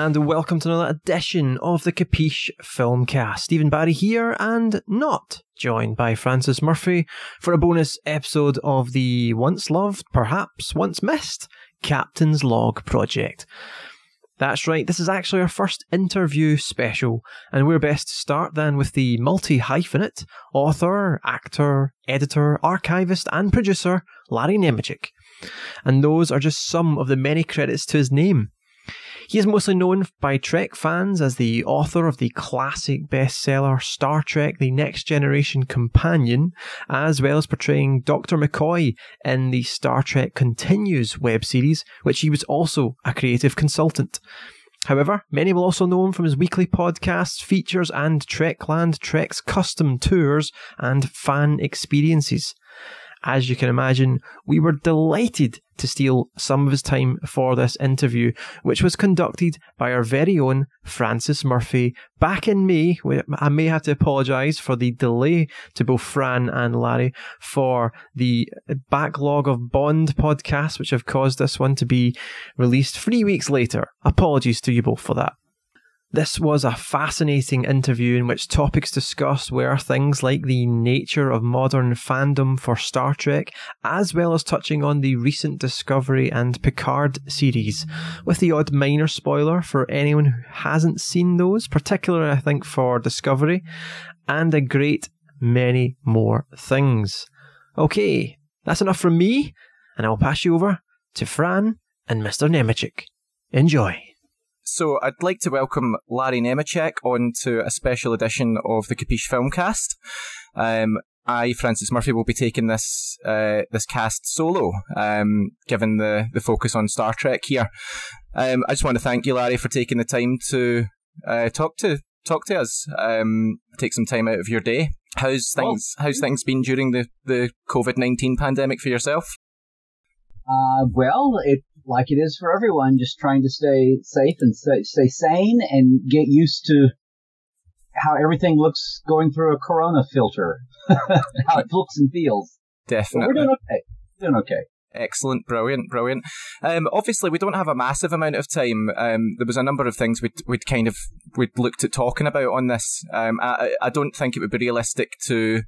And welcome to another edition of the Capiche Filmcast. Stephen Barry here and not joined by Francis Murphy for a bonus episode of the once loved, perhaps once missed, Captain's Log project. That's right, this is actually our first interview special, and we're best to start then with the multi hyphenate, author, actor, editor, archivist, and producer, Larry Nemecek. And those are just some of the many credits to his name. He is mostly known by Trek fans as the author of the classic bestseller Star Trek The Next Generation Companion, as well as portraying Dr. McCoy in the Star Trek Continues web series, which he was also a creative consultant. However, many will also know him from his weekly podcasts, features, and Trekland Trek's custom tours and fan experiences. As you can imagine, we were delighted to steal some of his time for this interview, which was conducted by our very own Francis Murphy back in May. I may have to apologise for the delay to both Fran and Larry for the backlog of Bond podcasts, which have caused this one to be released three weeks later. Apologies to you both for that. This was a fascinating interview in which topics discussed were things like the nature of modern fandom for Star Trek, as well as touching on the recent Discovery and Picard series, with the odd minor spoiler for anyone who hasn't seen those, particularly I think for Discovery, and a great many more things. Okay, that's enough from me, and I'll pass you over to Fran and Mr. Nemecek. Enjoy. So I'd like to welcome Larry Nemecek onto a special edition of the Capiche Filmcast. Um, I, Francis Murphy, will be taking this uh, this cast solo, um, given the, the focus on Star Trek here. Um, I just want to thank you, Larry, for taking the time to uh, talk to talk to us. Um, take some time out of your day. How's things? Well, how's things been during the the COVID nineteen pandemic for yourself? Uh, well, it like it is for everyone, just trying to stay safe and stay, stay sane and get used to how everything looks going through a corona filter, how it looks and feels. Definitely. But we're doing okay. Doing okay. Excellent, brilliant, brilliant. Um, obviously, we don't have a massive amount of time. Um, there was a number of things we'd, we'd kind of we'd looked at talking about on this. Um, I, I don't think it would be realistic to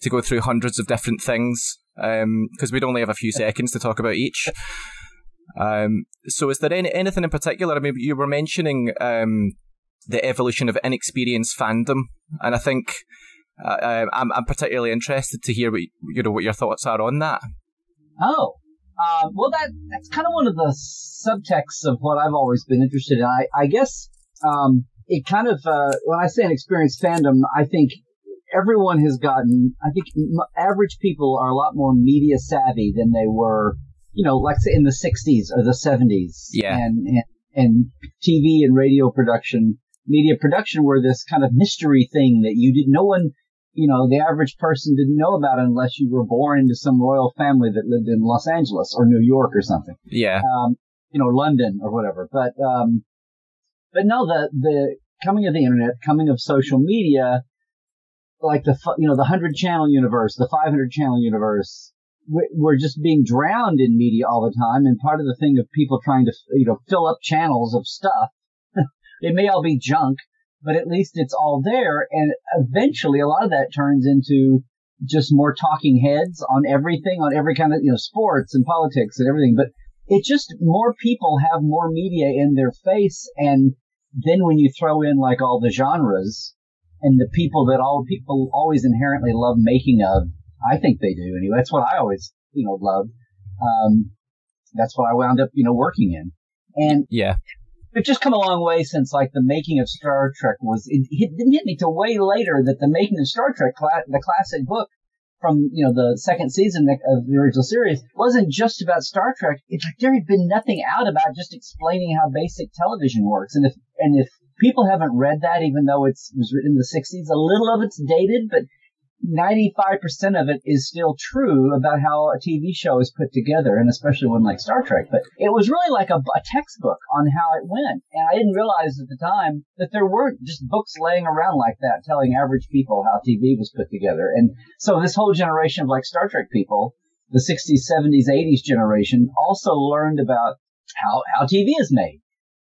to go through hundreds of different things because um, we'd only have a few seconds to talk about each. Um, so, is there any, anything in particular? I mean, you were mentioning um, the evolution of inexperienced fandom, and I think uh, uh, I'm, I'm particularly interested to hear what you know what your thoughts are on that. Oh, uh, well, that that's kind of one of the subtexts of what I've always been interested in. I, I guess um, it kind of uh, when I say an experienced fandom, I think everyone has gotten. I think average people are a lot more media savvy than they were you know, like in the 60s or the 70s. Yeah. And, and, and TV and radio production, media production were this kind of mystery thing that you didn't, no one, you know, the average person didn't know about unless you were born into some royal family that lived in Los Angeles or New York or something. Yeah. Um, you know, London or whatever. But, um, but no, the, the coming of the internet, coming of social media, like the, you know, the 100 channel universe, the 500 channel universe, we're just being drowned in media all the time. And part of the thing of people trying to, you know, fill up channels of stuff, it may all be junk, but at least it's all there. And eventually a lot of that turns into just more talking heads on everything, on every kind of, you know, sports and politics and everything. But it just more people have more media in their face. And then when you throw in like all the genres and the people that all people always inherently love making of, I think they do anyway. That's what I always, you know, loved. Um, that's what I wound up, you know, working in. And yeah, it's just come a long way since like the making of Star Trek was. It, it didn't hit me till way later that the making of Star Trek, the classic book from you know the second season of the original series, wasn't just about Star Trek. It's like there had been nothing out about just explaining how basic television works. And if and if people haven't read that, even though it's it was written in the '60s, a little of it's dated, but 95% of it is still true about how a TV show is put together, and especially one like Star Trek. But it was really like a, a, textbook on how it went. And I didn't realize at the time that there weren't just books laying around like that telling average people how TV was put together. And so this whole generation of like Star Trek people, the 60s, 70s, 80s generation also learned about how, how TV is made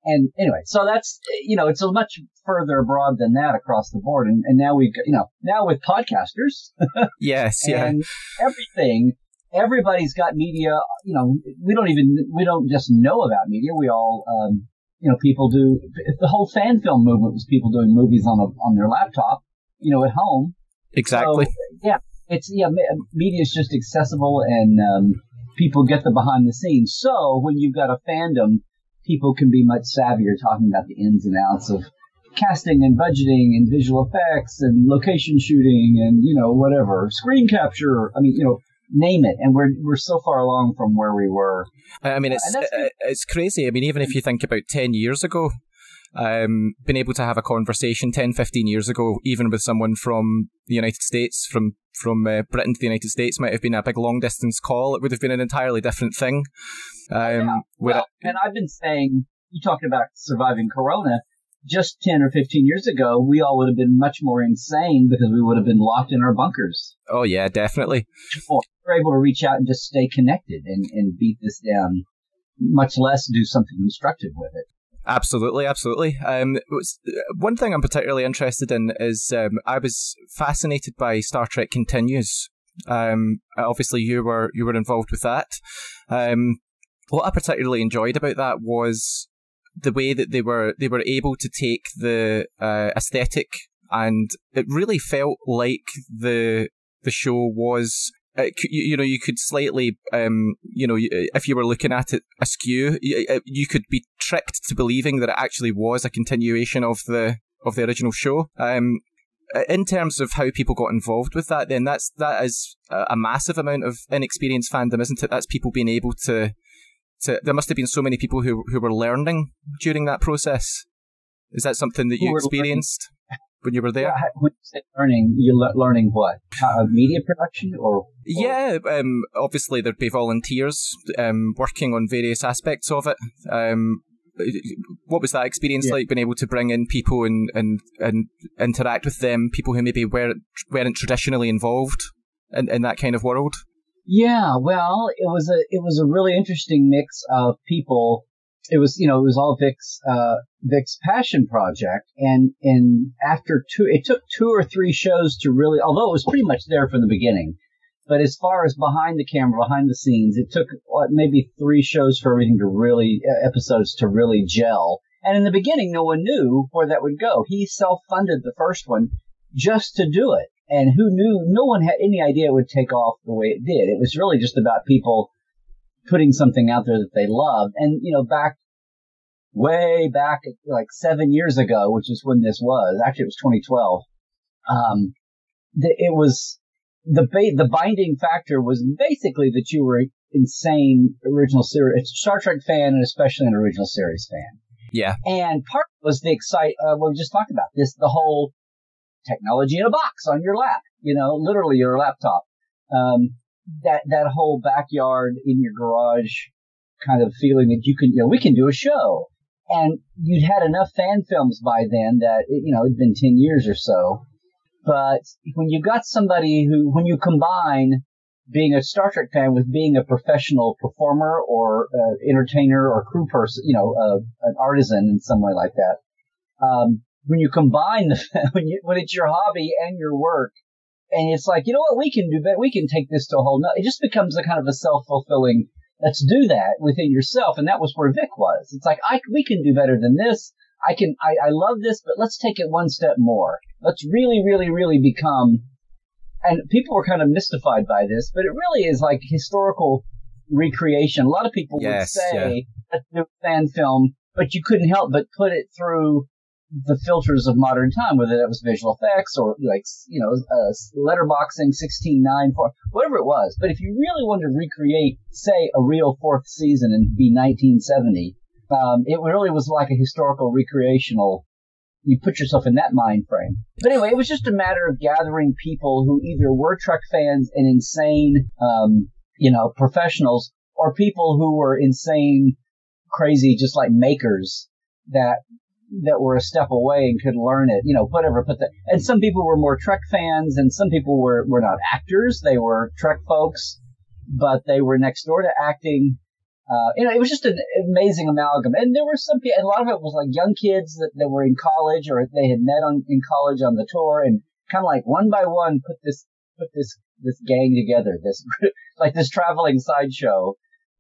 and anyway, so that's you know, it's a much further abroad than that across the board. And, and now we, you know, now with podcasters, yes, yeah, and everything, everybody's got media. You know, we don't even we don't just know about media. We all, um, you know, people do. If the whole fan film movement was people doing movies on a on their laptop, you know, at home. Exactly. So, yeah, it's yeah, media is just accessible and um, people get the behind the scenes. So when you've got a fandom, people can be much savvier talking about the ins and outs of casting and budgeting and visual effects and location shooting and you know whatever screen capture. I mean, you know, name it. And we're we're so far along from where we were. I mean, uh, it's uh, it's crazy. I mean, even if you think about ten years ago, um, been able to have a conversation 10, 15 years ago, even with someone from the United States, from from uh, Britain to the United States, might have been a big long distance call. It would have been an entirely different thing. Um, well, and I've been saying, you talked about surviving Corona. Just 10 or 15 years ago, we all would have been much more insane because we would have been locked in our bunkers. Oh, yeah, definitely. We're able to reach out and just stay connected and, and beat this down, much less do something constructive with it. Absolutely, absolutely. Um, one thing I'm particularly interested in is um, I was fascinated by Star Trek Continues. Um, obviously, you were you were involved with that. Um, what I particularly enjoyed about that was the way that they were they were able to take the uh, aesthetic, and it really felt like the the show was uh, you, you, know, you could slightly, um, you know, uh, if you were looking at it askew, you, uh, you could be tricked to believing that it actually was a continuation of the of the original show. Um, in terms of how people got involved with that, then that's that is a massive amount of inexperienced fandom, isn't it? That's people being able to to. There must have been so many people who who were learning during that process. Is that something that you experienced? When you were there? When you say learning, you're le- learning what? Uh, media production or, or? Yeah, um, obviously there'd be volunteers um, working on various aspects of it. Um, what was that experience yeah. like, being able to bring in people and, and, and interact with them, people who maybe weren't, weren't traditionally involved in, in that kind of world? Yeah, well, it was a it was a really interesting mix of people it was you know it was all Vic's uh, Vic's passion project, and and after two, it took two or three shows to really, although it was pretty much there from the beginning. But as far as behind the camera, behind the scenes, it took what, maybe three shows for everything to really uh, episodes to really gel. And in the beginning, no one knew where that would go. He self-funded the first one just to do it, and who knew? No one had any idea it would take off the way it did. It was really just about people putting something out there that they loved. And, you know, back way back like seven years ago, which is when this was, actually it was 2012. Um, the, it was the ba- the binding factor was basically that you were insane original series Star Trek fan and especially an original series fan. Yeah. And part was the excite, uh, what we just talked about this, the whole technology in a box on your lap, you know, literally your laptop. Um, that, that whole backyard in your garage kind of feeling that you can, you know, we can do a show. And you'd had enough fan films by then that, it, you know, it'd been 10 years or so. But when you got somebody who, when you combine being a Star Trek fan with being a professional performer or uh, entertainer or crew person, you know, uh, an artisan in some way like that, um, when you combine the, when you, when it's your hobby and your work, and it's like, you know what, we can do better. We can take this to a whole. nother. it just becomes a kind of a self fulfilling. Let's do that within yourself, and that was where Vic was. It's like I we can do better than this. I can. I, I love this, but let's take it one step more. Let's really, really, really become. And people were kind of mystified by this, but it really is like historical recreation. A lot of people yes, would say yeah. let's do fan film, but you couldn't help but put it through the filters of modern time, whether that was visual effects or like, you know, uh, letterboxing, 16.9, four, whatever it was. But if you really wanted to recreate, say, a real fourth season and be 1970, um, it really was like a historical recreational. You put yourself in that mind frame. But anyway, it was just a matter of gathering people who either were Trek fans and insane, um, you know, professionals, or people who were insane, crazy, just like makers that that were a step away and could learn it, you know, whatever. But the, and some people were more Trek fans, and some people were were not actors; they were Trek folks, but they were next door to acting. uh, you know, it was just an amazing amalgam. And there were some, and a lot of it was like young kids that, that were in college or they had met on, in college on the tour and kind of like one by one put this, put this, this gang together, this, like this traveling sideshow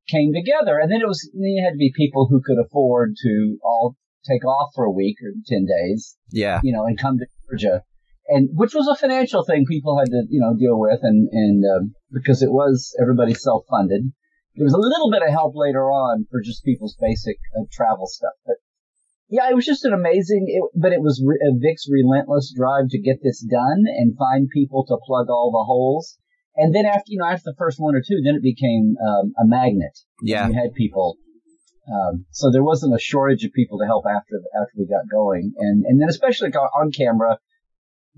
came together. And then it was, you had to be people who could afford to all take off for a week or 10 days. Yeah. You know, and come to Georgia. And which was a financial thing people had to, you know, deal with and, and, uh, because it was everybody self-funded. There was a little bit of help later on for just people's basic uh, travel stuff, but yeah, it was just an amazing, it, but it was re- Vic's relentless drive to get this done and find people to plug all the holes. And then after, you know, after the first one or two, then it became um, a magnet. Yeah. You had people. Um, so there wasn't a shortage of people to help after, after we got going. And, and then especially on camera,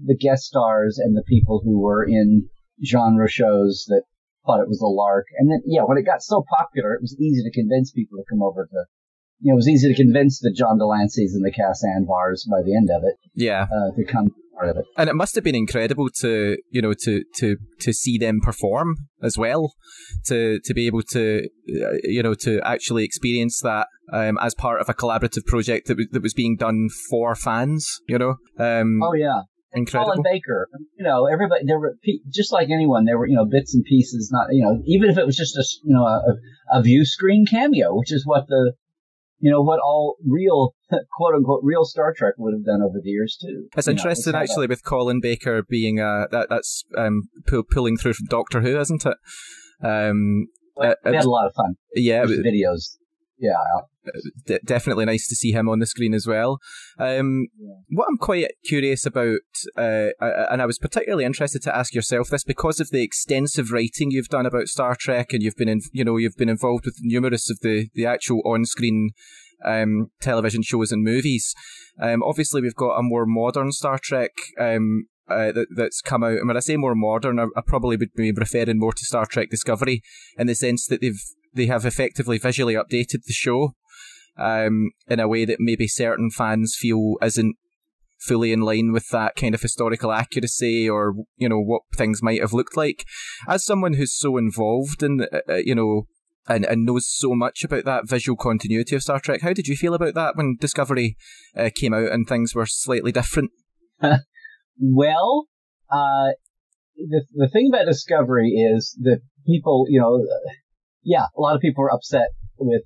the guest stars and the people who were in genre shows that thought it was a lark. And then, yeah, when it got so popular, it was easy to convince people to come over to, you know, it was easy to convince the John de Lancie's and the Cas Anvars by the end of it. Yeah. Uh, to come part of it. And it must have been incredible to, you know, to, to, to see them perform as well, to, to be able to, uh, you know, to actually experience that, um, as part of a collaborative project that, w- that was being done for fans, you know? Um, oh, yeah. Incredible. Colin Baker, you know, everybody, there were, just like anyone, there were, you know, bits and pieces, not, you know, even if it was just a, you know, a, a view screen cameo, which is what the, you know, what all real, quote unquote, real Star Trek would have done over the years too. It's You interesting actually with Colin Baker being uh that that's um pull, pulling through from Doctor Who, isn't it? Um, Well, uh, we had a lot of fun. yeah, There's videos. Yeah. d- definitely nice to see him on the screen as well. Um, Yeah. what I'm quite curious about, uh, uh, and I was particularly interested to ask yourself this because of the extensive writing you've done about Star Trek, and you've been, in, you know, you've been involved with numerous of the the actual on-screen um, television shows and movies. Um, obviously, we've got a more modern Star Trek. Um, uh, that, that's come out, and when I say more modern, I, I probably would be referring more to Star Trek Discovery in the sense that they've they have effectively visually updated the show um, in a way that maybe certain fans feel isn't fully in line with that kind of historical accuracy or you know what things might have looked like. As someone who's so involved in uh, uh, you know and, and knows so much about that visual continuity of Star Trek, how did you feel about that when Discovery uh, came out and things were slightly different? Well, uh, the the thing about Discovery is that people, you know, yeah, a lot of people were upset with,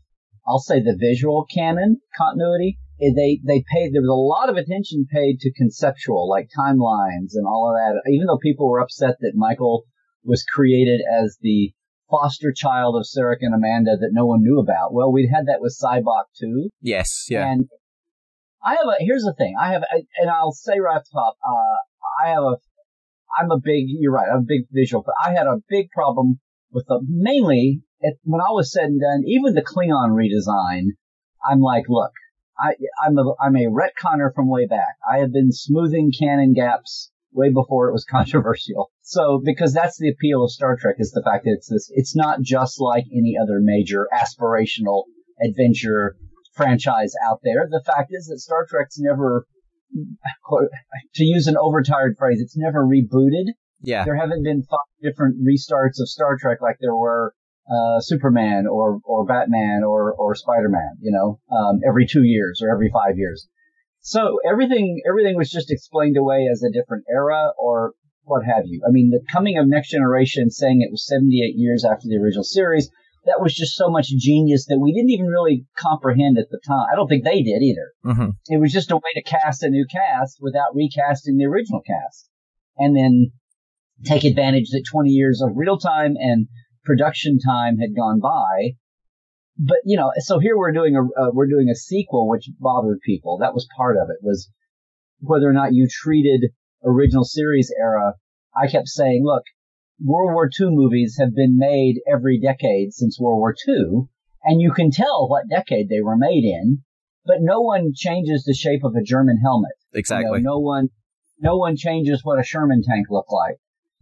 I'll say, the visual canon continuity. They they paid there was a lot of attention paid to conceptual, like timelines and all of that. Even though people were upset that Michael was created as the foster child of Sarek and Amanda that no one knew about. Well, we'd had that with Sybok too. Yes, yeah, And I have a, here's the thing. I have, and I'll say right off the top, uh, I have a, I'm a big, you're right, I'm a big visual, but I had a big problem with the, mainly, it, when all was said and done, even the Klingon redesign, I'm like, look, I, I'm a, I'm a retconner from way back. I have been smoothing canon gaps way before it was controversial. So, because that's the appeal of Star Trek is the fact that it's this, it's not just like any other major aspirational adventure franchise out there. The fact is that Star Trek's never, to use an overtired phrase, it's never rebooted. yeah, There haven't been five different restarts of Star Trek like there were uh, Superman or or Batman or or Spider Man. You know, um, every two years or every five years. So everything everything was just explained away as a different era or what have you. I mean, the coming of Next Generation, saying it was 78 years after the original series, that was just so much genius that we didn't even really comprehend at the time. I don't think they did either. hmm It was just a way to cast a new cast without recasting the original cast. And then take advantage that 20 years of real time and production time had gone by. But, you know, so here we're doing a, uh, we're doing a sequel which bothered people. That was part of it was whether or not you treated original series era. I kept saying, look, World War II movies have been made every decade since World War II, and you can tell what decade they were made in, but no one changes the shape of a German helmet. You know, exactly. no one, no one changes what a Sherman tank looked like.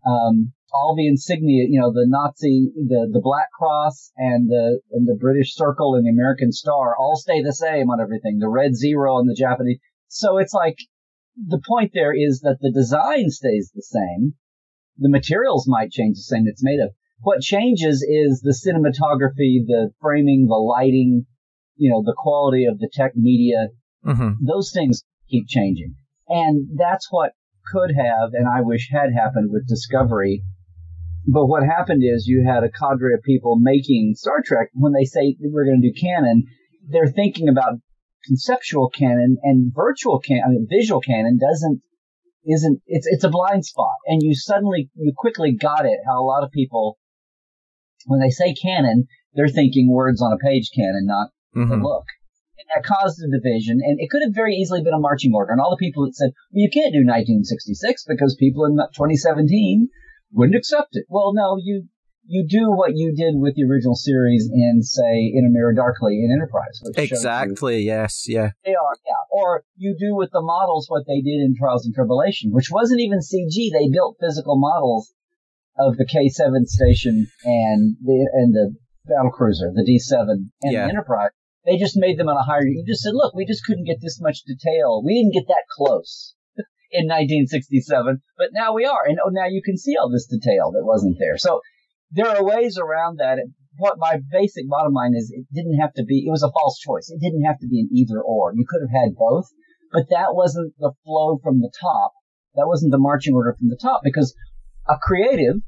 Um, all the insignia, you know, the Nazi, the, the Black Cross and the, and the British Circle and the American Star all stay the same on everything. The red zero on the Japanese. So it's like, the point there is that the design stays the same. The materials might change the same it's made of, What changes is the cinematography, the framing, the lighting, you know, the quality of the tech media. Mm-hmm. Those things keep changing. And that's what could have, and I wish had happened with Discovery. But what happened is you had a cadre of people making Star Trek. When they say we're going to do canon, they're thinking about conceptual canon and virtual canon, I mean, visual canon doesn't, isn't, it's, it's a blind spot. And you suddenly, you quickly got it how a lot of people, when they say canon, they're thinking words on a page canon, not mm-hmm. the look. And that caused a division, and it could have very easily been a marching order. And all the people that said, well, you can't do 1966 because people in 2017 wouldn't accept it. Well, no, you, you do what you did with the original series in, say, In a Mirror Darkly in Enterprise. exactly. You, yes. Yeah. They are. Yeah. Or you do with the models what they did in Trials and Tribulation, which wasn't even CG. They built physical models of the K7 station and the and the battle cruiser, the D7 and yeah. the Enterprise. They just made them on a higher. You just said, look, we just couldn't get this much detail. We didn't get that close in 1967, but now we are, and oh, now you can see all this detail that wasn't there. So there are ways around that. What my basic bottom line is, it didn't have to be, it was a false choice. It didn't have to be an either or. You could have had both, but that wasn't the flow from the top. That wasn't the marching order from the top because a creative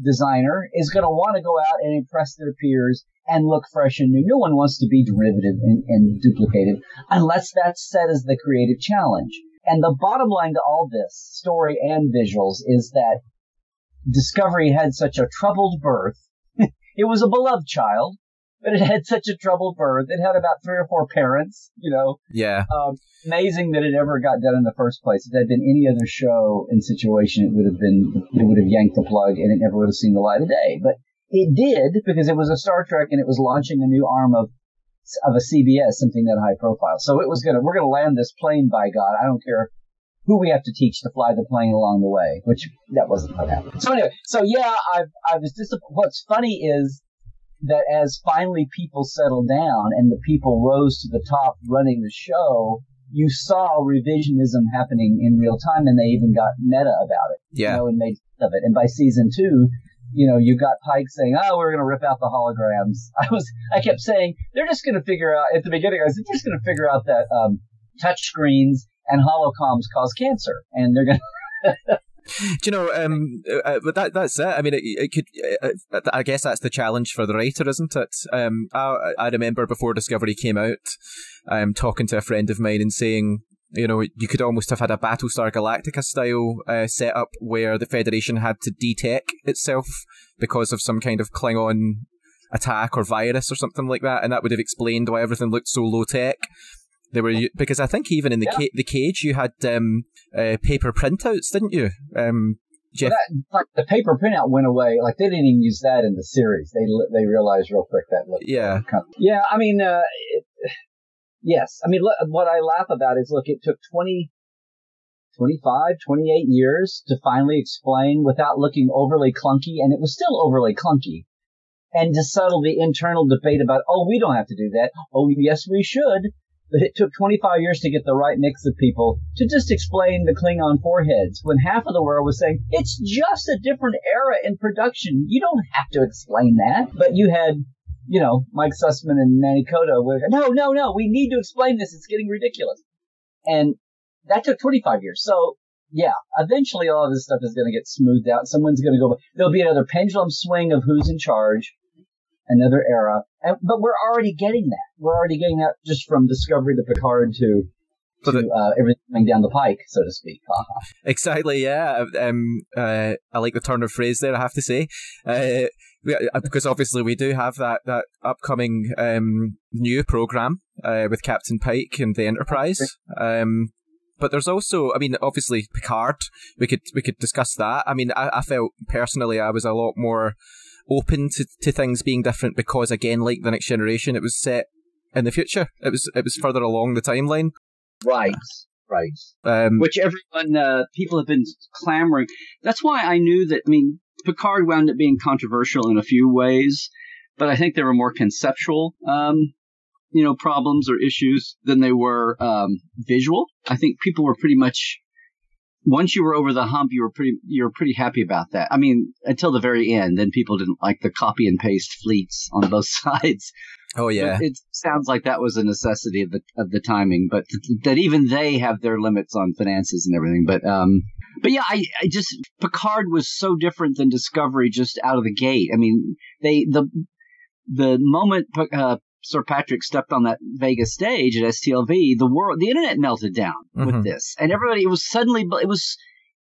designer is going to want to go out and impress their peers and look fresh and new. No one wants to be derivative and, and duplicated unless that's set as the creative challenge. And the bottom line to all this, story and visuals, is that Discovery had such a troubled birth. it was a beloved child, but it had such a troubled birth. It had about three or four parents, you know. Yeah. Um, amazing that it ever got done in the first place. If it had been any other show and situation, it would have been, it would have yanked the plug and it never would have seen the light of day. But it did because it was a Star Trek and it was launching a new arm of of a CBS, something that high profile. So it was gonna, we're gonna land this plane by God. I don't care who we have to teach to fly the plane along the way, which that wasn't what happened. So anyway, so yeah, I I was disappointed. What's funny is that as finally people settled down and the people rose to the top running the show, you saw revisionism happening in real time, and they even got meta about it. Yeah, you know, and made of it. And by season two, you know, you got Pike saying, "Oh, we're going to rip out the holograms." I was, I kept saying, they're just going to figure out at the beginning. I was just going to figure out that um, touch screens and holocoms cause cancer, and they're going to. Do you know? Um, uh, but that that's it. I mean, it, it could. Uh, I guess that's the challenge for the writer, isn't it? Um, I, I remember before Discovery came out, um, talking to a friend of mine and saying, you know, you could almost have had a Battlestar Galactica style uh, setup where the Federation had to detech itself because of some kind of Klingon attack or virus or something like that, and that would have explained why everything looked so low tech. They were because I think even in the yeah. ca- the cage you had um, uh, paper printouts, didn't you? Um, Jeff? That, like the paper printout went away. Like they didn't even use that in the series. They they realized real quick that looked yeah kind of, yeah. I mean, uh, it, yes. I mean, what I laugh about is look, it took 20, 25, 28 years to finally explain without looking overly clunky, and it was still overly clunky. And to settle the internal debate about, oh, we don't have to do that. Oh, yes, we should but it took 25 years to get the right mix of people to just explain the Klingon foreheads when half of the world was saying it's just a different era in production. You don't have to explain that. But you had, you know, Mike Sussman and Manny Coto were, no, no, no, we need to explain this. It's getting ridiculous. And that took 25 years. So yeah, eventually all of this stuff is going to get smoothed out. Someone's going to go, there'll be another pendulum swing of who's in charge another era. And, but we're already getting that. We're already getting that just from Discovery to Picard to to the, uh, everything coming down the pike, so to speak. exactly, yeah. Um, uh, I like the turn of phrase there. I have to say, uh, because obviously we do have that that upcoming um, new program uh, with Captain Pike and the Enterprise. Um, but there's also, I mean, obviously Picard. We could we could discuss that. I mean, I, I felt personally I was a lot more open to, to things being different because again, like the next generation, it was set in the future. It was it was further along the timeline. Right. Right. Um, Which everyone, uh, people have been clamoring. That's why I knew that. I mean, Picard wound up being controversial in a few ways, but I think there were more conceptual, um, you know, problems or issues than they were um, visual. I think people were pretty much once you were over the hump, you were pretty you were pretty happy about that. I mean, until the very end, then people didn't like the copy and paste fleets on both sides. Oh yeah, but it sounds like that was a necessity of the of the timing, but th- that even they have their limits on finances and everything. But um, but yeah, I, I just Picard was so different than Discovery just out of the gate. I mean, they the the moment uh, Sir Patrick stepped on that Vegas stage at STLV, the world, the internet melted down mm-hmm. with this, and everybody. It was suddenly, it was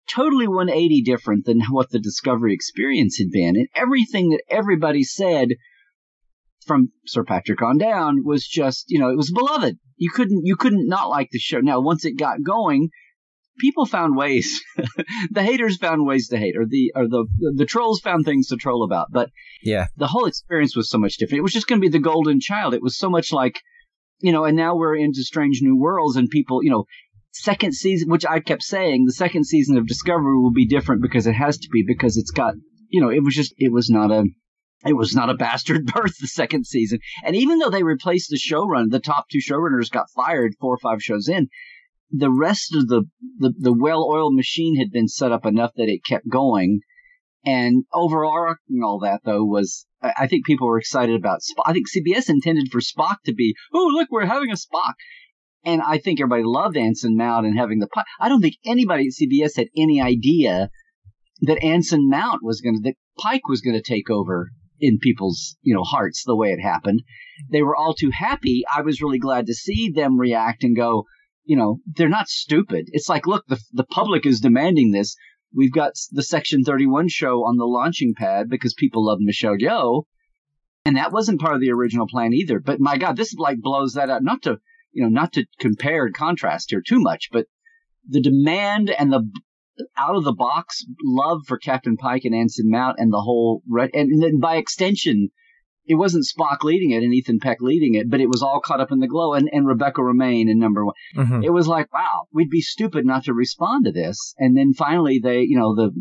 totally 180 different than what the Discovery experience had been, and everything that everybody said from Sir Patrick on down was just, you know, it was beloved. You couldn't, you couldn't not like the show. Now, once it got going, people found ways. the haters found ways to hate, or the or the the trolls found things to troll about. But yeah, the whole experience was so much different. It was just going to be the golden child. It was so much like, you know, and now we're into Strange New Worlds, and people, you know. Second season, which I kept saying, the second season of Discovery will be different because it has to be because it's got, you know, it was just, it was not a, it was not a bastard birth the second season. And even though they replaced the showrunner, the top two showrunners got fired four or five shows in, the rest of the, the, the well-oiled machine had been set up enough that it kept going. And overarching all that though was, I think people were excited about Spock. I think CBS intended for Spock to be, oh look, we're having a Spock. And I think everybody loved Anson Mount and having the. I don't think anybody at CBS had any idea that Anson Mount was going to, that Pike was going to take over in people's you know hearts the way it happened. They were all too happy. I was really glad to see them react and go, you know, they're not stupid. It's like, look, the, the public is demanding this. We've got the Section 31 show on the launching pad because people love Michelle Yeoh. And that wasn't part of the original plan either. But my God, this like blows that out. Not to, you know, not to compare and contrast here too much, but the demand and the out of the box love for Captain Pike and Anson Mount and the whole, and then by extension, it wasn't Spock leading it and Ethan Peck leading it, but it was all caught up in the glow and, and Rebecca Romijn in number one. Mm-hmm. It was like, wow, we'd be stupid not to respond to this. And then finally they, you know, the,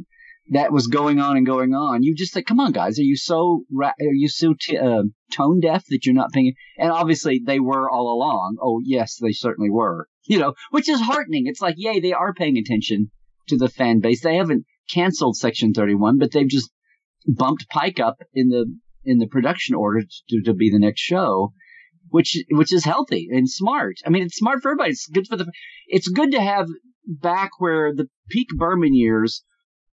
that was going on and going on. You just like, come on, guys, are you so, ra- are you so t- uh, tone deaf that you're not paying? And obviously they were all along. Oh, yes, they certainly were, you know, which is heartening. It's like, yay, they are paying attention to the fan base. They haven't canceled Section 31, but they've just bumped Pike up in the in the production order to, to be the next show, which which is healthy and smart. I mean, it's smart for everybody. It's good for the. It's good to have back where the peak Berman years.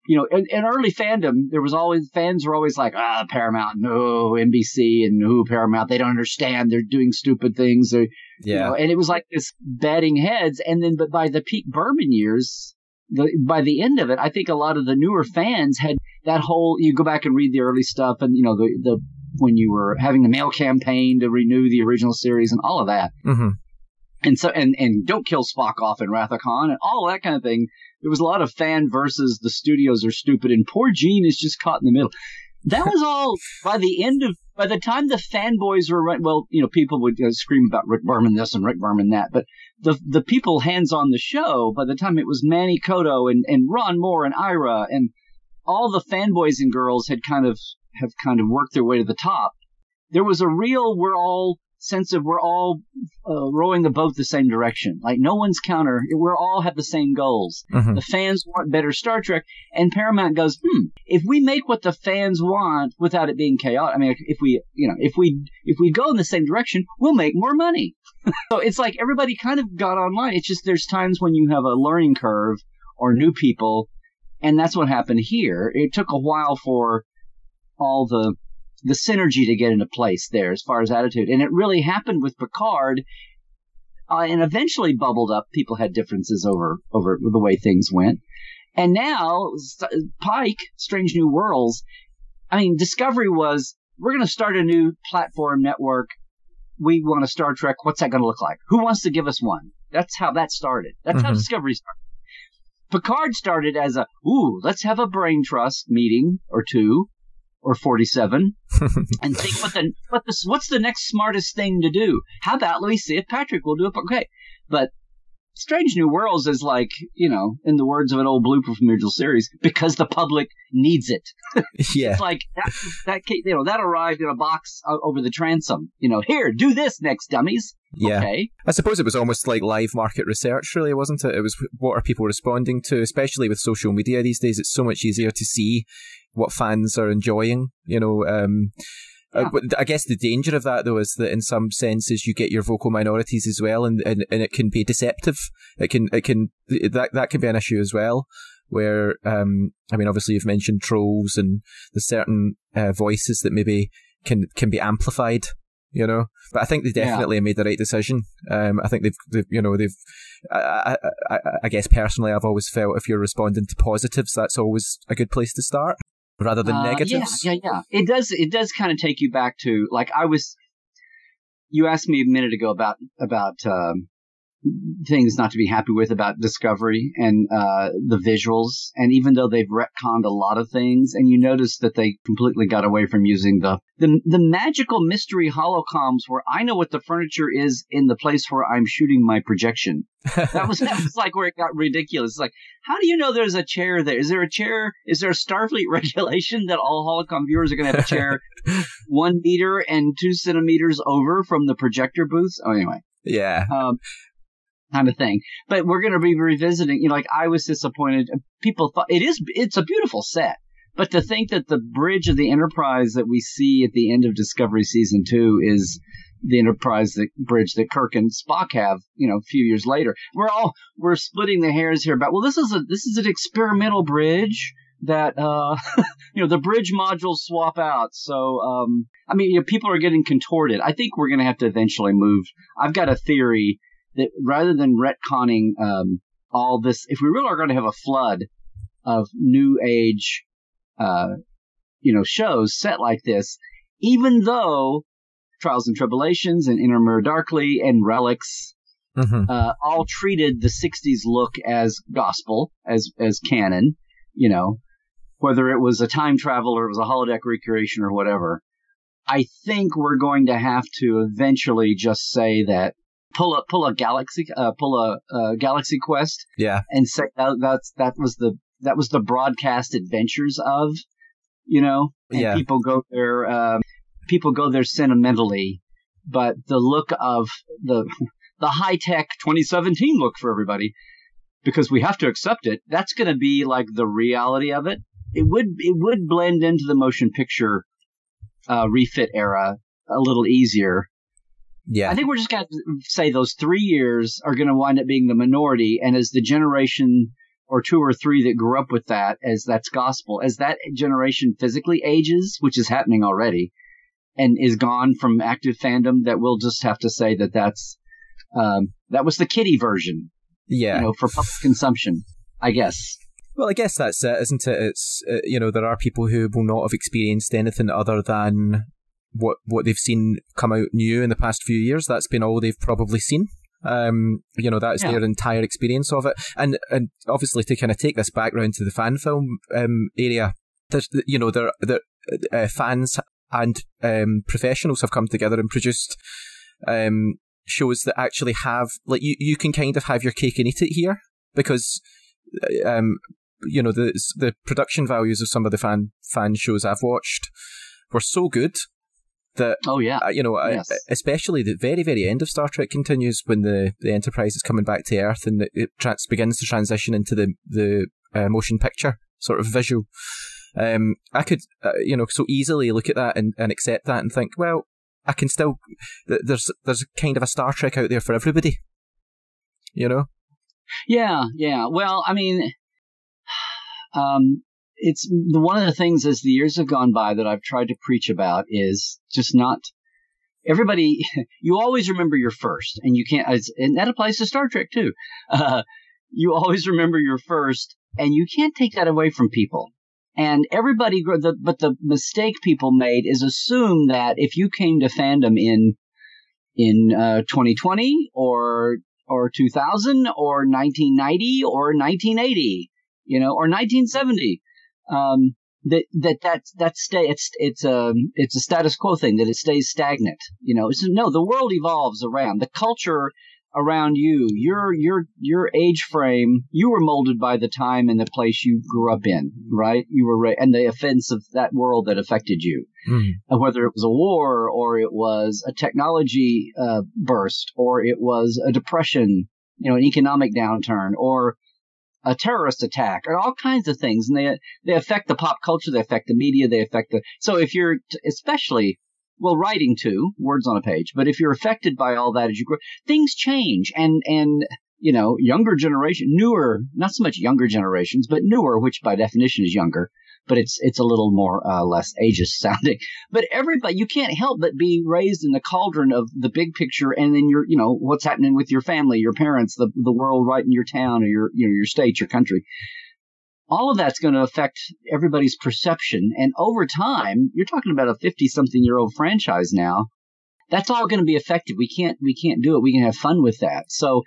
You know, in, in early fandom, there was always fans were always like, ah, Paramount, no, NBC, and no, Paramount. They don't understand. They're doing stupid things. They're, yeah. You know, and it was like this batting heads. And then, but by the peak Berman years, the, by the end of it, I think a lot of the newer fans had that whole. You go back and read the early stuff, and you know the the when you were having the mail campaign to renew the original series and all of that. Mm-hmm. And so, and, and don't kill Spock off in Wrath of Khan and all that kind of thing. There was a lot of fan versus the studios are stupid and poor Gene is just caught in the middle. That was all by the end of, by the time the fanboys were, well, you know, people would uh, scream about Rick Berman this and Rick Berman that, but the the people hands on the show, by the time it was Manny Coto and, and Ron Moore and Ira and all the fanboys and girls had kind of have kind of worked their way to the top. There was a real we're all sense of we're all uh, rowing the boat the same direction. Like no one's counter. We're all have the same goals. Mm-hmm. The fans want better Star Trek, and Paramount goes, hmm. If we make what the fans want without it being chaotic, I mean, if we, you know, if we if we go in the same direction, we'll make more money. so it's like everybody kind of got online. It's just there's times when you have a learning curve or new people, and that's what happened here. It took a while for all the the synergy to get into place there as far as attitude. And it really happened with Picard. Uh, and eventually bubbled up. People had differences over over the way things went, and now Pike, Strange New Worlds. I mean, Discovery was we're going to start a new platform network. We want a Star Trek. What's that going to look like? Who wants to give us one? That's how that started. That's mm-hmm. how Discovery started. Picard started as a ooh, let's have a brain trust meeting or two or 47 and think what the what this what's the next smartest thing to do? How about let me see if patrick will do it okay. But Strange New Worlds is like, you know, in the words of an old blooper from the original series, because the public needs it. yeah. It's like that, that, you know, that arrived in a box over the transom. You know, here, do this next, dummies. Yeah. Okay. I suppose it was almost like live market research, really, wasn't it? It was what are people responding to, especially with social media these days. It's so much easier to see what fans are enjoying, you know. Um, uh, yeah. I guess the danger of that, though, is that in some senses you get your vocal minorities as well, and, and, and it can be deceptive. It can it can that that can be an issue as well. Where um, I mean, obviously you've mentioned trolls and the certain uh, voices that maybe can can be amplified. You know, but I think they definitely yeah. made the right decision. Um, I think they've, they've, you know, they've. I, I, I, I guess personally, I've always felt if you're responding to positives, that's always a good place to start rather than uh, negatives. Yeah, yeah, yeah. It does. It does kind of take you back to like I was. You asked me a minute ago about about um, things not to be happy with about Discovery and uh, the visuals. And even though they've retconned a lot of things, and you notice that they completely got away from using the the, the magical mystery holocoms where I know what the furniture is in the place where I'm shooting my projection. That was that was like where it got ridiculous. It's like, how do you know there's a chair there? Is there a chair? Is there a Starfleet regulation that all holocom viewers are going to have a chair one meter and two centimeters over from the projector booths? Oh, anyway. Yeah. Um, kind of thing. But we're going to be revisiting. You know, like I was disappointed. People thought it is. It's a beautiful set, but to think that the bridge of the Enterprise that we see at the end of Discovery season two is the Enterprise that bridge that Kirk and Spock have, you know, a few years later. We're all we're splitting the hairs here about well, this is a this is an experimental bridge that uh you know the bridge modules swap out. So um I mean, you know, people are getting contorted. I think we're going to have to eventually move. I've got a theory that rather than retconning um, all this, if we really are going to have a flood of new age, uh, you know, shows set like this, even though Trials and Tribulations and In a Darkly and Relics mm-hmm. uh, all treated the '60s look as gospel, as as canon, you know, whether it was a time travel or it was a holodeck recreation or whatever. I think we're going to have to eventually just say that pull a pull a galaxy uh, pull a, a galaxy quest. Yeah. And say that, that's that was the that was the broadcast adventures of you know? And yeah. people go there um, people go there sentimentally but the look of the the high tech 2017 look for everybody because we have to accept it that's going to be like the reality of it. It would it would blend into the motion picture uh, refit era a little easier yeah. I think we're just going to say those three years are going to wind up being the minority. And as the generation or two or three that grew up with that, as that's gospel, as that generation physically ages, which is happening already, and is gone from active fandom, that we'll just have to say that that's, um, that was the kiddie version. Yeah. You know, for public consumption, I guess. Well, I guess that's it, isn't it? It's, uh, you know, there are people who will not have experienced anything other than what what they've seen come out new in the past few years. That's been all they've probably seen. Um, you know, that's yeah. their entire experience of it. And and obviously to kind of take this background to the fan film um, area, there's you know there there uh, fans and um, professionals have come together and produced um, shows that actually have like you you can kind of have your cake and eat it here because uh, um you know the the production values of some of the fan fan shows I've watched were so good that oh yeah uh, you know yes. uh, especially the very very end of Star Trek continues when the, the Enterprise is coming back to Earth and it, trans- begins to transition into the the uh, motion picture sort of visual. Um, I could uh, you know so easily look at that and, and accept that and think well I can still there's there's kind of a Star Trek out there for everybody. You know. Yeah, yeah. Well, I mean, um, it's one of the things as the years have gone by that I've tried to preach about is just not everybody. You always remember your first, and you can't, and that applies to Star Trek too. Uh, you always remember your first, and you can't take that away from people. And everybody, but the mistake people made is assume that if you came to fandom in in uh, 2020 or or 2000 or 1990 or 1980, you know, or 1970, um, that that that that stay it's it's a um, it's a status quo thing that it stays stagnant. You know, it's no the world evolves around the culture around you, your your your age frame, you were molded by the time and the place you grew up in, right? You were ra- and the offense of that world that affected you, Mhm. and whether it was a war or it was a technology uh, burst or it was a depression, you know, an economic downturn or a terrorist attack or all kinds of things, and they they affect the pop culture, they affect the media, they affect the. So if you're especially well, writing too, words on a page, but if you're affected by all that as you grow, things change, and and you know, younger generation, newer, not so much younger generations, but newer, which by definition is younger, but it's it's a little more uh, less ageist sounding. But everybody, you can't help but be raised in the cauldron of the big picture, and then you're, you know, what's happening with your family, your parents, the the world right in your town or your you know your state, your country. All of that's going to affect everybody's perception, and over time, you're talking about a fifty-something-year-old franchise now. That's all going to be affected. We can't we can't do it. We can have fun with that. So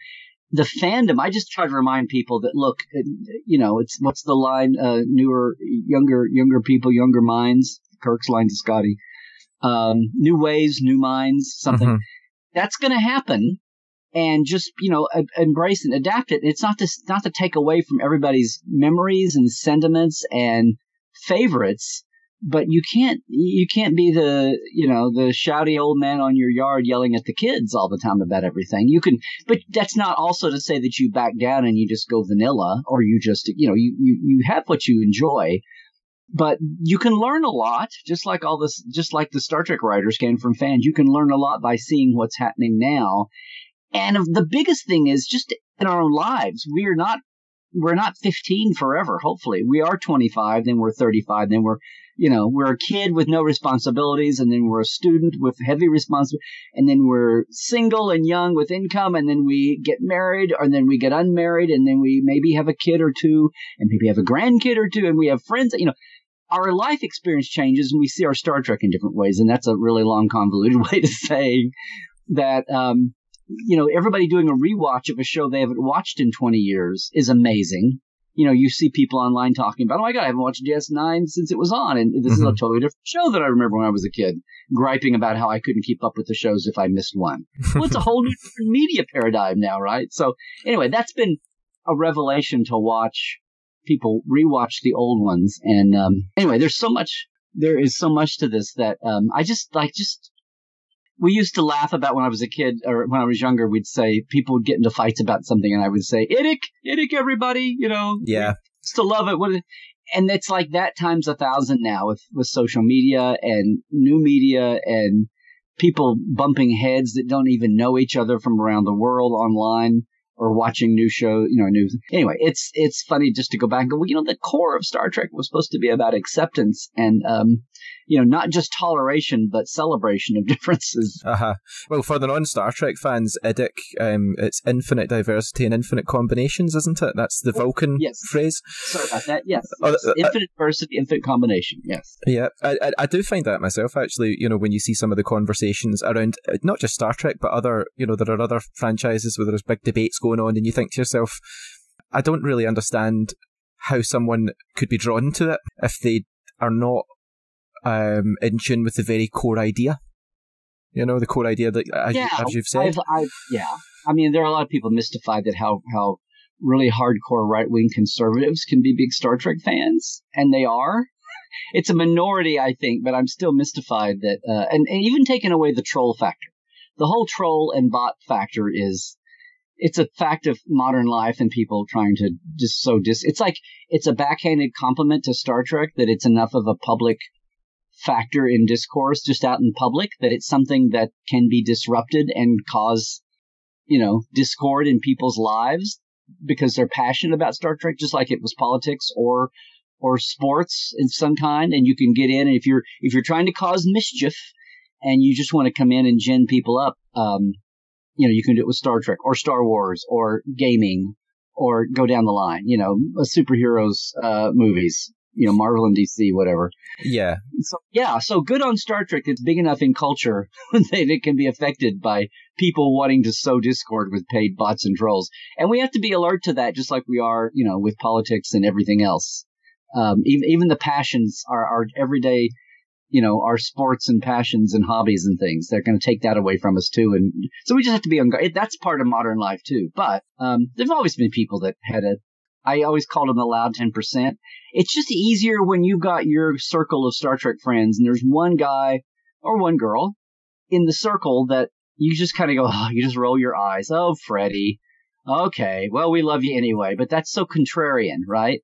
the fandom, I just try to remind people that look, uh, you know, it's what's the line? Uh, newer, younger, younger people, younger minds. Kirk's line to Scotty. Um, new ways, new minds. Something Mhm. that's going to happen, and just you know, e- embrace and adapt it. It's not to not to take away from everybody's memories and sentiments and favorites. But you can't you can't be the you know the shouty old man on your yard yelling at the kids all the time about everything. You can but that's not also to say that you back down and you just go vanilla or you just you know you you, you have what you enjoy. But you can learn a lot just like all this just like the star trek writers can from fans. You can learn a lot by seeing what's happening now. And the biggest thing is just in our own lives we are not we're not 15 forever hopefully. We are 25 then we're 35 then we're you know we're a kid with no responsibilities and then we're a student with heavy responsibility and then we're single and young with income and then we get married and then we get unmarried and then we maybe have a kid or two and maybe have a grandkid or two and we have friends you know our life experience changes and we see our Star Trek in different ways. And that's a really long, convoluted way to say that, um, you know, everybody doing a rewatch of a show they haven't watched in 20 years is amazing. You know, you see people online talking about, oh my God, I haven't watched DS9 since it was on. And this is a Mhm. totally different show that I remember when I was a kid, griping about how I couldn't keep up with the shows if I missed one. Well, it's a whole new media paradigm now, right? So anyway, that's been a revelation to watch people rewatch the old ones. And um, anyway, there's so much. There is so much to this that um, I just like just. We used to laugh about when I was a kid or when I was younger. We'd say people would get into fights about something, and I would say, "Idic, idic, everybody!" You know, Yeah. to love it. What? And it's like that times a thousand now with with social media and new media and people bumping heads that don't even know each other from around the world online or watching new show, you know, new. Anyway, it's it's funny just to go back and go. Well, you know, the core of Star Trek was supposed to be about acceptance and, um, you know, not just toleration but celebration of differences. Uh-huh. Well, for the non-Star Trek fans, IDIC, um, it's infinite diversity and infinite combinations, isn't it? That's the Vulcan yes. phrase. Sorry about that. Yes, Oh, yes. uh, uh, infinite diversity, infinite combination. Yes. Yeah, I, I I do find that myself actually. You know, when you see some of the conversations around uh, not just Star Trek, but other, you know, there are other franchises where there's big debates going on, and you think to yourself, I don't really understand how someone could be drawn to it if they are not um, in tune with the very core idea. You know, the core idea that, as, you, as you've said. I've, I've, yeah. I mean, there are a lot of people mystified that how how really hardcore right wing conservatives can be big Star Trek fans, and they are. It's a minority, I think, but I'm still mystified that, uh, and, and even taking away the troll factor, the whole troll and bot factor is, it's a fact of modern life and people trying to just so dis. It's like it's a backhanded compliment to Star Trek that it's enough of a public factor in discourse just out in public that it's something that can be disrupted and cause you know discord in people's lives because they're passionate about Star Trek just like it was politics or or sports in some kind and you can get in and if you're if you're trying to cause mischief and you just want to come in and gin people up um you know you can do it with Star Trek or Star Wars or gaming or go down the line you know superheroes uh movies you know Marvel and DC whatever yeah, so yeah, so good on Star Trek. It's big enough in culture that it can be affected by people wanting to sow discord with paid bots and trolls, and we have to be alert to that, just like we are, you know, with politics and everything else. Um, even even the passions are are everyday you know, our sports and passions and hobbies and things. They're going to take that away from us too. And so we just have to be on guard. That's part of modern life too. But, um, there've always been people that had a, I always called them the loud 10%. It's just easier when you've got your circle of Star Trek friends and there's one guy or one girl in the circle that you just kind of go, oh, you just roll your eyes. Oh, Freddie. Okay. Well, we love you anyway, but that's so contrarian, right?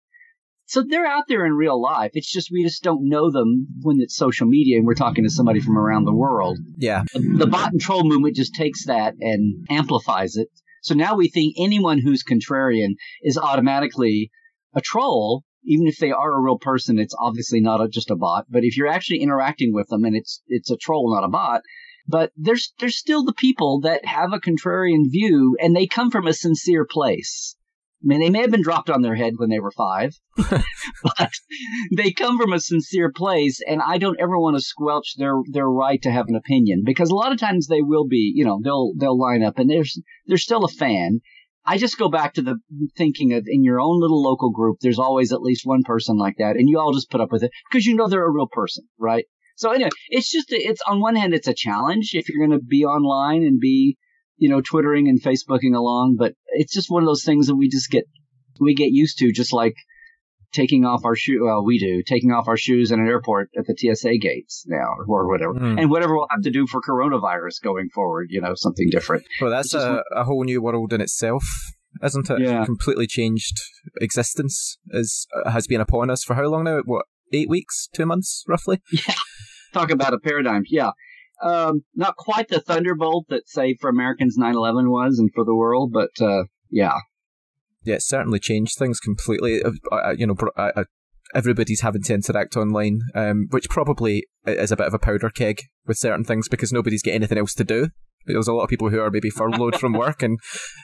So they're out there in real life. It's just we just don't know them when it's social media and we're talking to somebody from around the world. Yeah. The bot and troll movement just takes that and amplifies it. So now we think anyone who's contrarian is automatically a troll, even if they are a real person. It's obviously not a, just a bot. But if you're actually interacting with them and it's it's a troll, not a bot, but there's there's still the people that have a contrarian view and they come from a sincere place. I mean, they may have been dropped on their head when they were five, but they come from a sincere place, and I don't ever want to squelch their their right to have an opinion because a lot of times they will be, you know, they'll they'll line up and there's they're still a fan. I just go back to the thinking of in your own little local group, there's always at least one person like that, and you all just put up with it because you know they're a real person, right? So anyway, it's just it's on one hand it's a challenge if you're going to be online and be you know twittering and facebooking along, but it's just one of those things that we just get we get used to, just like taking off our shoe. Well, we do taking off our shoes in an airport at the TSA gates now, or whatever, Mm. and whatever we'll have to do for coronavirus going forward. You know, something different. Well, that's a, a whole new world in itself, isn't it? Yeah. Completely changed existence is has been upon us for how long now? What eight weeks, two months, roughly? Yeah. Talk about a paradigm. Yeah. Um, not quite the thunderbolt that, say, for Americans 9 11 was and for the world, but uh, yeah. Yeah, it's certainly changed things completely. Uh, uh, you know, uh, uh, everybody's having to interact online, um, which probably is a bit of a powder keg with certain things because nobody's got anything else to do. There's a lot of people who are maybe furloughed from work, and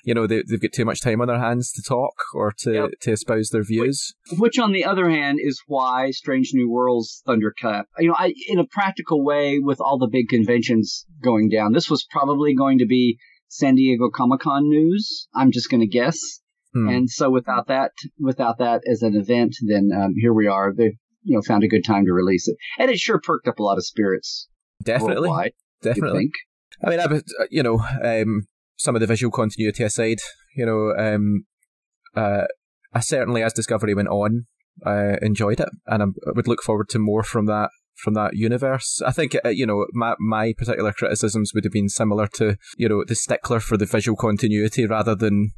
you know they, they've got too much time on their hands to talk or to, Yep. to espouse their views. Which, on the other hand, is why Strange New Worlds Thundercat, you know, I, in a practical way, with all the big conventions going down, this was probably going to be San Diego Comic Con news. I'm just going to guess. Hmm. And so, without that, without that as an event, then um, here we are. They, you know, found a good time to release it, and it sure perked up a lot of spirits Definitely, definitely. I mean, I was, uh, you know, um, some of the visual continuity aside, you know, um, uh, I certainly, as Discovery went on, uh, enjoyed it, and I'm, I would look forward to more from that from that universe. I think, uh, you know, my my particular criticisms would have been similar to, you know, the stickler for the visual continuity rather than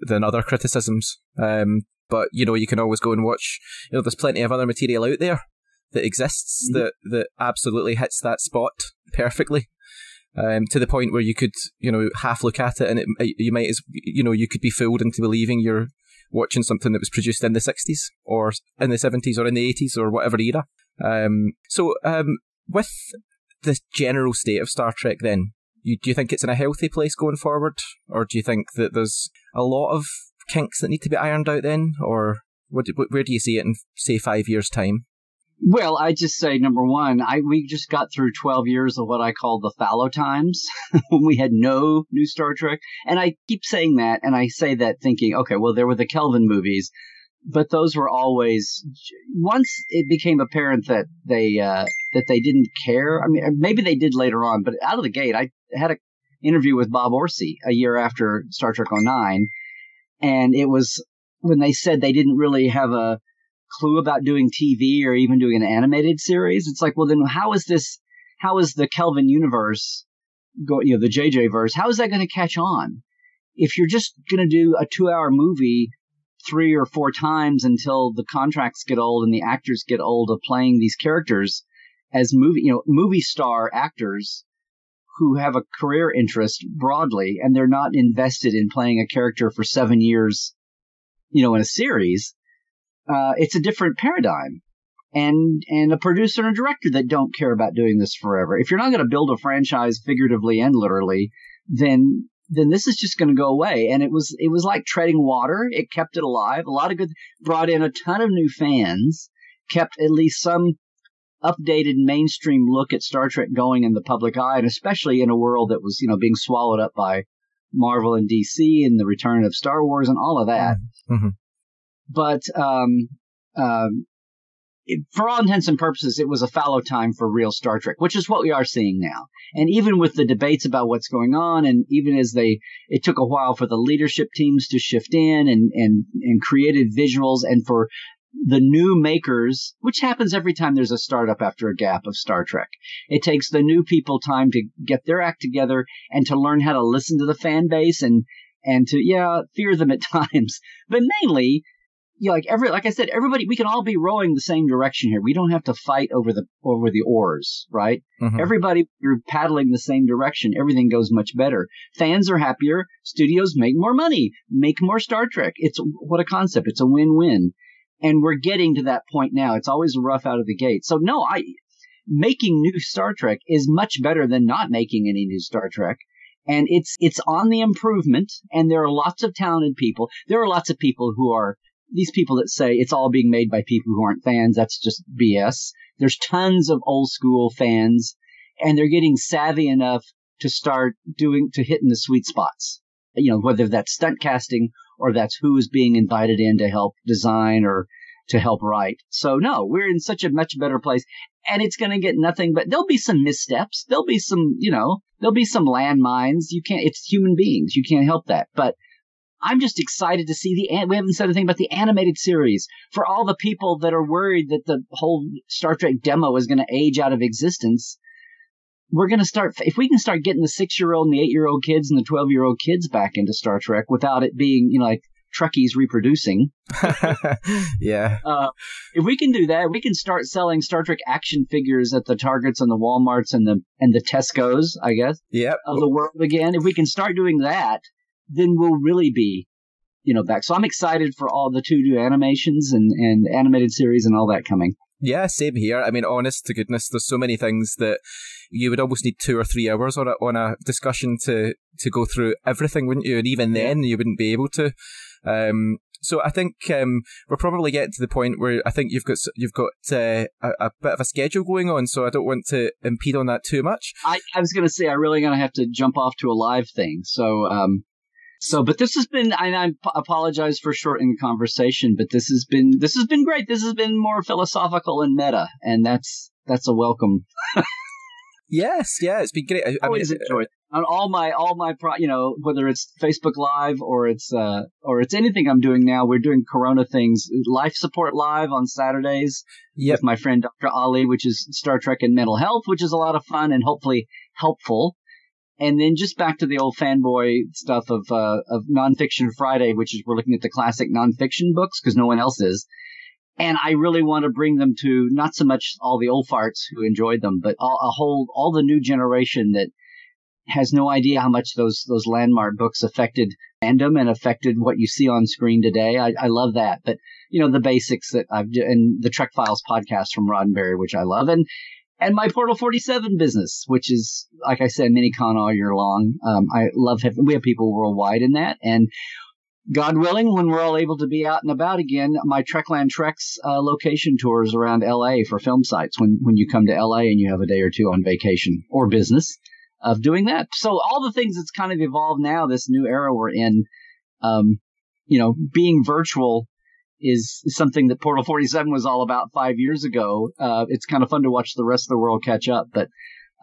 than other criticisms. Um, but you know, you can always go and watch. You know, there's plenty of other material out there that exists Mhm. that that absolutely hits that spot perfectly um, to the point where you could, you know, half look at it and it, you might, as you know, you could be fooled into believing you're watching something that was produced in the 60s or in the 70s or in the 80s or whatever era. Um, so, um, with the general state of Star Trek, then, you, do you think it's in a healthy place going forward, or do you think that there's a lot of kinks that need to be ironed out then, or what, where do you see it in, say, five years' time? Well, I just say number one, I we just got through twelve years of what I call the fallow times when we had no new Star Trek, and I keep saying that, and I say that thinking, okay, well there were the Kelvin movies, but those were always once it became apparent that they uh, that they didn't care. I mean, maybe they did later on, but out of the gate, I had an interview with Bob Orci a year after Star Trek 09, and it was when they said they didn't really have a clue about doing TV or even doing an animated series. It's like, well, then how is this? How is the Kelvin universe, go, you know, the JJ verse? How is that going to catch on? If you're just going to do a two-hour movie three or four times until the contracts get old and the actors get old of playing these characters as movie, you know, movie star actors who have a career interest broadly and they're not invested in playing a character for seven years, you know, in a series uh, it's a different paradigm. And and a producer and a director that don't care about doing this forever. If you're not going to build a franchise figuratively and literally, then then this is just going to go away. And it was it was like treading water. It kept it alive. A lot of good brought in a ton of new fans. Kept at least some updated mainstream look at Star Trek going in the public eye, and especially in a world that was you know being swallowed up by Marvel and DC and the return of Star Wars and all of that Mhm. But um, um, it, for all intents and purposes, it was a fallow time for real Star Trek, which is what we are seeing now. And even with the debates about what's going on, and even as they, it took a while for the leadership teams to shift in and and and created visuals, and for the new makers, which happens every time there's a startup after a gap of Star Trek. It takes the new people time to get their act together and to learn how to listen to the fan base and and to yeah fear them at times, but mainly you know, like every like I said, everybody we can all be rowing the same direction here. We don't have to fight over the over the oars, right? Mm-hmm. Everybody you're paddling the same direction. Everything goes much better. Fans are happier. Studios make more money, make more Star Trek. It's what a concept. It's a win-win. And we're getting to that point now. It's always rough out of the gate. So no, I making new Star Trek is much better than not making any new Star Trek and it's it's on the improvement and there are lots of talented people there are lots of people who are these people that say it's all being made by people who aren't fans, that's just BS. There's tons of old school fans and they're getting savvy enough to start doing, to hit in the sweet spots. You know, whether that's stunt casting or that's who is being invited in to help design or to help write. So no, we're in such a much better place and it's going to get nothing but there'll be some missteps. There'll be some, you know, there'll be some landmines. You can't, it's human beings. You can't help that. But I'm just excited to see the. We haven't said anything about the animated series. For all the people that are worried that the whole Star Trek demo is going to age out of existence, we're going to start. If we can start getting the six year old and the eight year old kids and the 12 year old kids back into Star Trek without it being, you know, like Trekkies reproducing. yeah. Uh, if we can do that, we can start selling Star Trek action figures at the Targets and the WalMarts and the and the Tesco's, I guess. Yep. Of the world again. If we can start doing that, then we'll really be, you know, back. So I'm excited for all the two new animations and, and animated series and all that coming. Yeah, same here. I mean, honest to goodness, there's so many things that you would almost need two or three hours on a on a discussion to to go through everything, wouldn't you? And even then, you wouldn't be able to. Um, so I think um, we're probably getting to the point where I think you've got you've got uh, a, a, bit of a schedule going on. So I don't want to impede on that too much. I, I was going to say I really going to have to jump off to a live thing. So um, so, but this has been, and I apologize for shortening the conversation, but this has been, this has been great. This has been more philosophical and meta, and that's, that's a welcome. yes, yeah, it's been great. I, I always mean, enjoyed on all my, all my, pro, you know, whether it's Facebook Live or it's, uh, or it's anything I'm doing now. We're doing Corona things, life support live on Saturdays yep. with my friend Dr. Ali, which is Star Trek and mental health, which is a lot of fun and hopefully helpful and then just back to the old fanboy stuff of uh, of nonfiction Friday, which is we're looking at the classic nonfiction books because no one else is. And I really want to bring them to not so much all the old farts who enjoyed them, but all, a whole all the new generation that has no idea how much those those landmark books affected fandom and affected what you see on screen today. I, I love that, but you know the basics that I've and the Trek Files podcast from Roddenberry, which I love, and and my Portal 47 business, which is, like I said, MiniCon all year long. Um, I love having, we have people worldwide in that. And God willing, when we're all able to be out and about again, my Trekland Treks uh, location tours around LA for film sites when, when you come to LA and you have a day or two on vacation or business of doing that. So all the things that's kind of evolved now, this new era we're in, um, you know, being virtual is something that Portal 47 was all about five years ago. Uh, it's kind of fun to watch the rest of the world catch up, but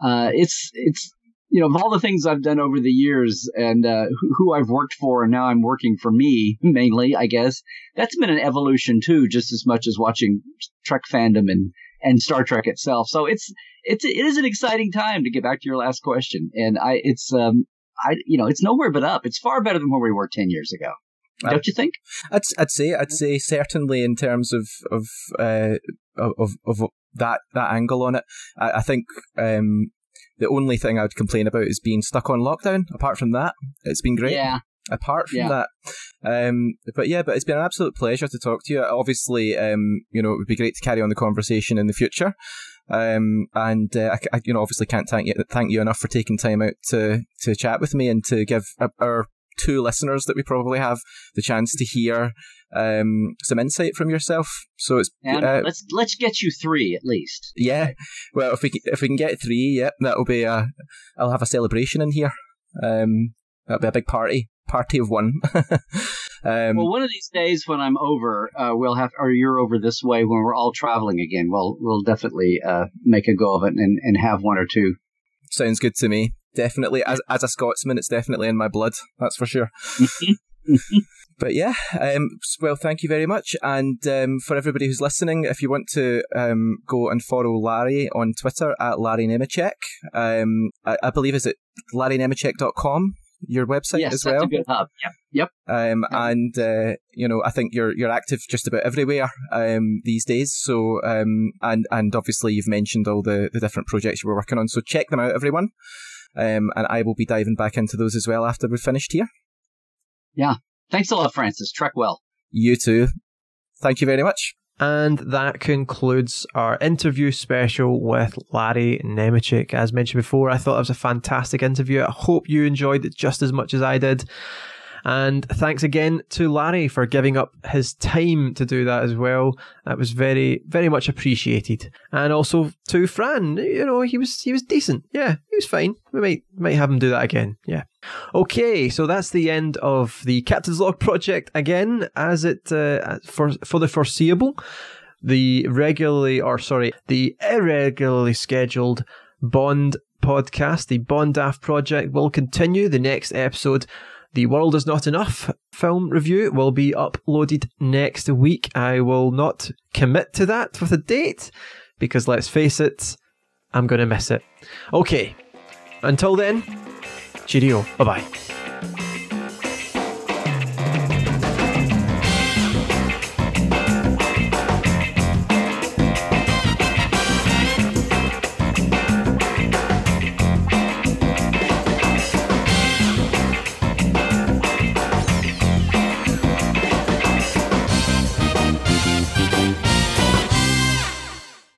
uh, it's it's you know of all the things I've done over the years and uh, who, who, I've worked for, and now I'm working for me mainly. I guess that's been an evolution too, just as much as watching Trek fandom and and Star Trek itself. So it's it's it is an exciting time to get back to your last question, and I it's um I you know it's nowhere but up. It's far better than where we were ten years ago. Don't you think? I'd I'd say I'd say certainly in terms of of uh, of of that that angle on it. I, I think um, the only thing I would complain about is being stuck on lockdown. Apart from that, it's been great. Yeah. Apart from yeah. that, um, but yeah, but it's been an absolute pleasure to talk to you. Obviously, um, you know, it would be great to carry on the conversation in the future. Um, and uh, I, I, you know, obviously can't thank you thank you enough for taking time out to to chat with me and to give our two listeners that we probably have the chance to hear um, some insight from yourself. So it's uh, let's let's get you three at least. Yeah, well, if we if we can get three, yeah, that'll be a. I'll have a celebration in here. Um, that'll be a big party, party of one. Um, well, one of these days when I'm over, uh, we'll have, or you're over this way when we're all traveling again. Well, we'll definitely uh, make a go of it and, and have one or two. Sounds good to me. Definitely, as as a Scotsman, it's definitely in my blood. That's for sure. but yeah, um, well, thank you very much. And um, for everybody who's listening, if you want to um, go and follow Larry on Twitter at Larry Nemecek, um, I, I believe is it larrynemecek.com your website yes, as well. Yes, a good hub. Yep. Yep. Um, yep. and uh, you know, I think you're you're active just about everywhere um, these days. So, um, and and obviously you've mentioned all the the different projects you were working on. So check them out, everyone. Um, and I will be diving back into those as well after we've finished here. Yeah. Thanks a lot, Francis. Trek well. You too. Thank you very much. And that concludes our interview special with Larry Nemecek. As mentioned before, I thought it was a fantastic interview. I hope you enjoyed it just as much as I did. And thanks again to Larry for giving up his time to do that as well. That was very, very much appreciated. And also to Fran, you know, he was he was decent. Yeah, he was fine. We might might have him do that again. Yeah. Okay, so that's the end of the Captain's Log project again, as it uh, for for the foreseeable. The regularly, or sorry, the irregularly scheduled Bond podcast, the Bondaft project, will continue. The next episode the World Is Not Enough film review will be uploaded next week. I will not commit to that with a date because let's face it, I'm going to miss it. Okay, until then, cheerio. Bye bye.